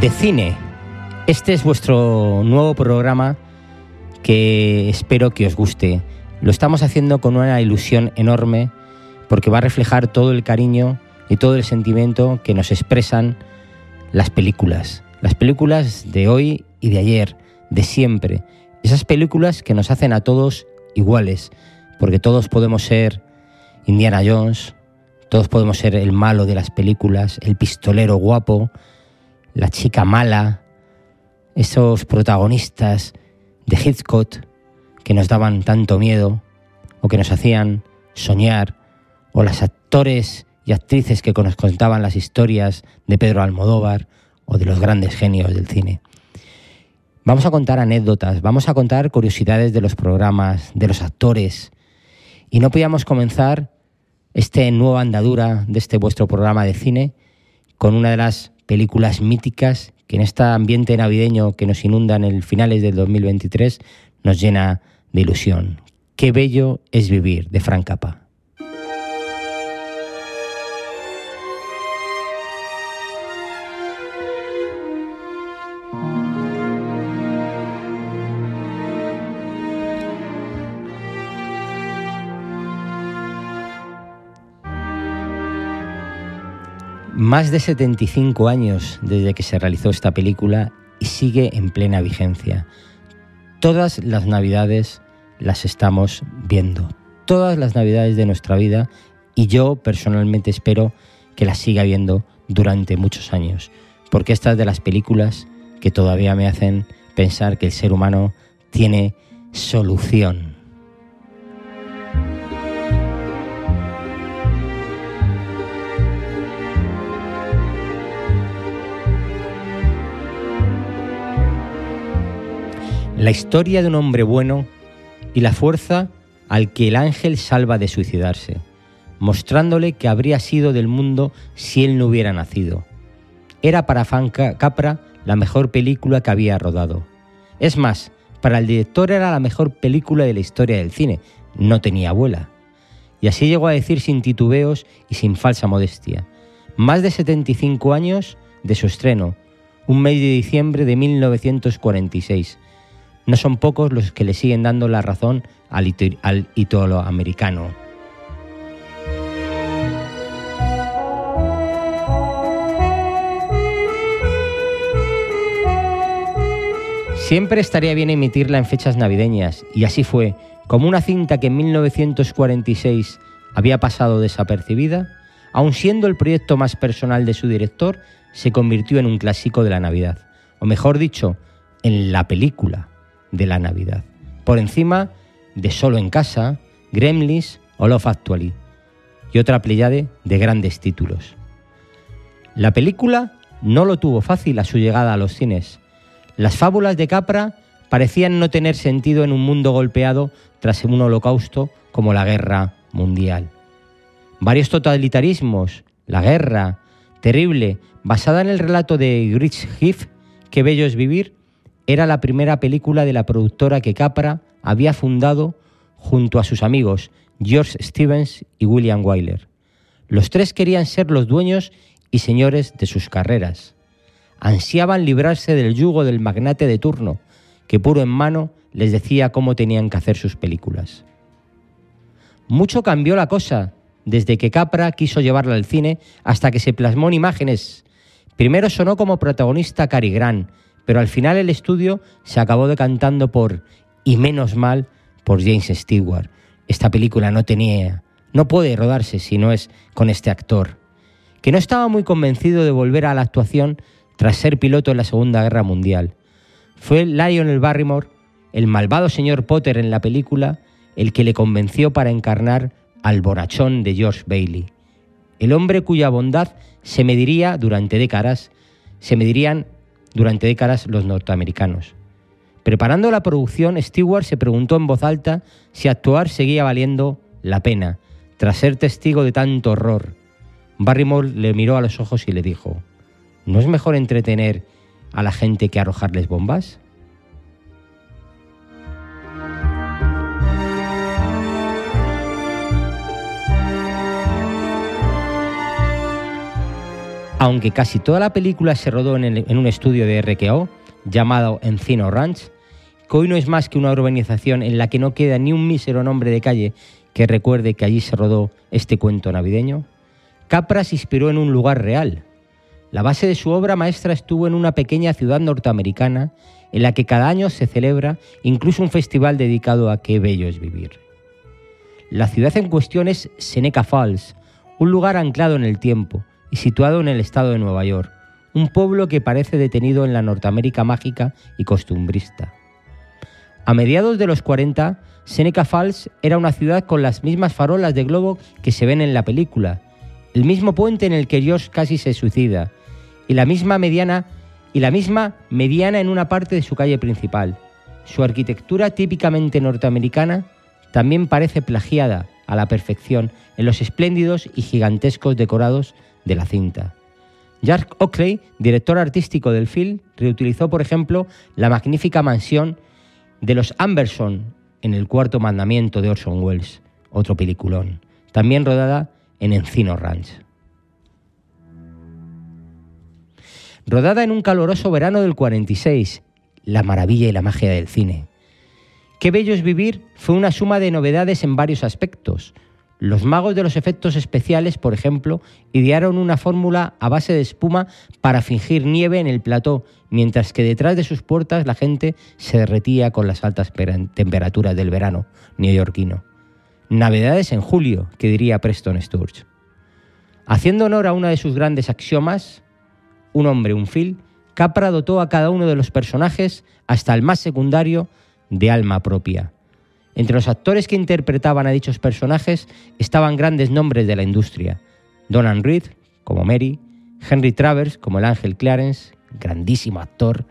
de cine. Este es vuestro nuevo programa que espero que os guste. Lo estamos haciendo con una ilusión enorme porque va a reflejar todo el cariño y todo el sentimiento que nos expresan las películas. Las películas de hoy y de ayer, de siempre. Esas películas que nos hacen a todos iguales, porque todos podemos ser Indiana Jones, todos podemos ser el malo de las películas, el pistolero guapo, la chica mala, esos protagonistas de Hitchcock que nos daban tanto miedo o que nos hacían soñar, o los actores y actrices que nos contaban las historias de Pedro Almodóvar o de los grandes genios del cine. Vamos a contar anécdotas, vamos a contar curiosidades de los programas, de los actores. Y no podíamos comenzar este nueva andadura de este vuestro programa de cine con una de las películas míticas que en este ambiente navideño que nos inunda en el finales del 2023 nos llena de ilusión. Qué bello es vivir, de Frank Capra. Más de 75 años desde que se realizó esta película y sigue en plena vigencia. Todas las navidades las estamos viendo. Todas las navidades de nuestra vida y yo personalmente espero que las siga viendo durante muchos años. Porque esta es de las películas que todavía me hacen pensar que el ser humano tiene solución. La historia de un hombre bueno y la fuerza al que el ángel salva de suicidarse, mostrándole que habría sido del mundo si él no hubiera nacido. Era para Frank Capra la mejor película que había rodado. Es más, para el director era la mejor película de la historia del cine. No tenía abuela. Y así llegó a decir sin titubeos y sin falsa modestia. Más de 75 años de su estreno, un mes de diciembre de 1946 no son pocos los que le siguen dando la razón al, al americano. Siempre estaría bien emitirla en fechas navideñas, y así fue, como una cinta que en 1946 había pasado desapercibida, aun siendo el proyecto más personal de su director, se convirtió en un clásico de la Navidad, o mejor dicho, en la película de la Navidad, por encima de Solo en Casa, Gremlins o Love Actually, y otra pléyade de grandes títulos. La película no lo tuvo fácil a su llegada a los cines. Las fábulas de Capra parecían no tener sentido en un mundo golpeado tras un holocausto como la guerra mundial. Varios totalitarismos, la guerra, terrible, basada en el relato de Gritz Heath, Qué bello es vivir, era la primera película de la productora que Capra había fundado junto a sus amigos George Stevens y William Wyler. Los tres querían ser los dueños y señores de sus carreras. Ansiaban librarse del yugo del magnate de turno, que puro en mano les decía cómo tenían que hacer sus películas. Mucho cambió la cosa desde que Capra quiso llevarla al cine hasta que se plasmó en imágenes. Primero sonó como protagonista Cary Grant, pero al final el estudio se acabó decantando por, y menos mal, por James Stewart. Esta película no tenía, no puede rodarse si no es con este actor, que no estaba muy convencido de volver a la actuación tras ser piloto en la Segunda Guerra Mundial. Fue Lionel Barrymore, el malvado señor Potter en la película, el que le convenció para encarnar al borachón de George Bailey, el hombre cuya bondad se mediría durante décadas, se medirían durante décadas los norteamericanos. Preparando la producción, Stewart se preguntó en voz alta si actuar seguía valiendo la pena, tras ser testigo de tanto horror. Barrymore le miró a los ojos y le dijo, ¿no es mejor entretener a la gente que arrojarles bombas? Aunque casi toda la película se rodó en, un estudio de RKO llamado Encino Ranch, que hoy no es más que una urbanización en la que no queda ni un mísero nombre de calle que recuerde que allí se rodó este cuento navideño, Capra se inspiró en un lugar real. La base de su obra maestra estuvo en una pequeña ciudad norteamericana en la que cada año se celebra incluso un festival dedicado a qué bello es vivir. La ciudad en cuestión es Seneca Falls, un lugar anclado en el tiempo y situado en el estado de Nueva York, un pueblo que parece detenido en la Norteamérica mágica y costumbrista. A mediados de los 40, Seneca Falls era una ciudad con las mismas farolas de globo que se ven en la película, el mismo puente en el que Josh casi se suicida, y la misma mediana y la misma mediana en una parte de su calle principal. Su arquitectura típicamente norteamericana también parece plagiada a la perfección en los espléndidos y gigantescos decorados de la cinta. Jack Oakley, director artístico del film, reutilizó, por ejemplo, la magnífica mansión de los Amberson en El cuarto mandamiento de Orson Welles, otro peliculón, también rodada en Encino Ranch. Rodada en un caluroso verano del 46, la maravilla y la magia del cine. Qué bello es vivir fue una suma de novedades en varios aspectos. Los magos de los efectos especiales, por ejemplo, idearon una fórmula a base de espuma para fingir nieve en el plató, mientras que detrás de sus puertas la gente se derretía con las altas temperaturas del verano neoyorquino. Navidades en julio, que diría Preston Sturge. Haciendo honor a una de sus grandes axiomas, un hombre, un fil, Capra dotó a cada uno de los personajes, hasta el más secundario, de alma propia. Entre los actores que interpretaban a dichos personajes estaban grandes nombres de la industria. Donald Reed, como Mary, Henry Travers, como el ángel Clarence, grandísimo actor,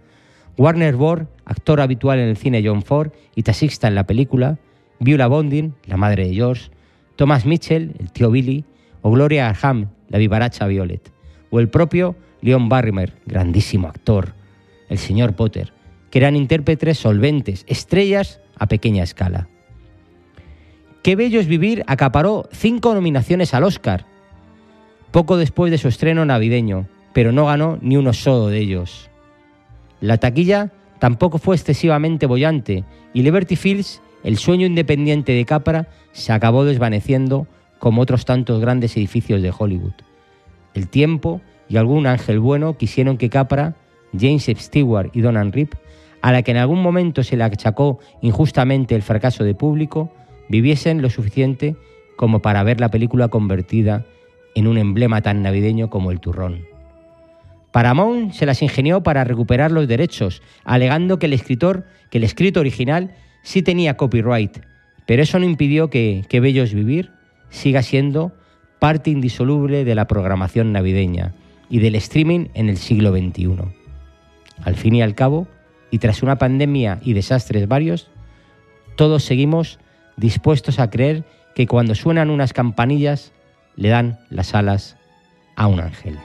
Warner Bohr, actor habitual en el cine John Ford y taxista en la película, Viola Bondin, la madre de George, Thomas Mitchell, el tío Billy, o Gloria Arham, la vivaracha Violet, o el propio Leon Barrimer, grandísimo actor, el señor Potter, que eran intérpretes solventes, estrellas a pequeña escala. Qué bello es vivir acaparó cinco nominaciones al Oscar, poco después de su estreno navideño, pero no ganó ni uno solo de ellos. La taquilla tampoco fue excesivamente bollante y Liberty Fields, el sueño independiente de Capra, se acabó desvaneciendo como otros tantos grandes edificios de Hollywood. El tiempo y algún ángel bueno quisieron que Capra, James Stewart y Donald Rip, a la que en algún momento se le achacó injustamente el fracaso de público, viviesen lo suficiente como para ver la película convertida en un emblema tan navideño como el turrón. Paramount se las ingenió para recuperar los derechos, alegando que el escritor, que el escrito original sí tenía copyright, pero eso no impidió que Qué bello es vivir siga siendo parte indisoluble de la programación navideña y del streaming en el siglo XXI. Al fin y al cabo, y tras una pandemia y desastres varios, todos seguimos dispuestos a creer que cuando suenan unas campanillas le dan las alas a un ángel.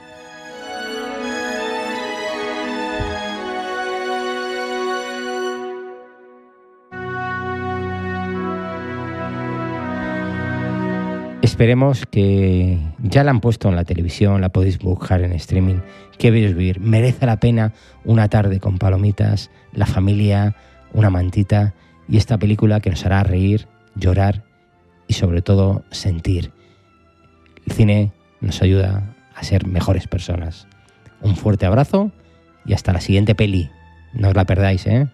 Esperemos que ya la han puesto en la televisión, la podéis buscar en streaming. Qué bello vivir. Merece la pena una tarde con palomitas, la familia, una mantita y esta película que nos hará reír, llorar y sobre todo sentir. El cine nos ayuda a ser mejores personas. Un fuerte abrazo y hasta la siguiente peli. No os la perdáis, ¿eh?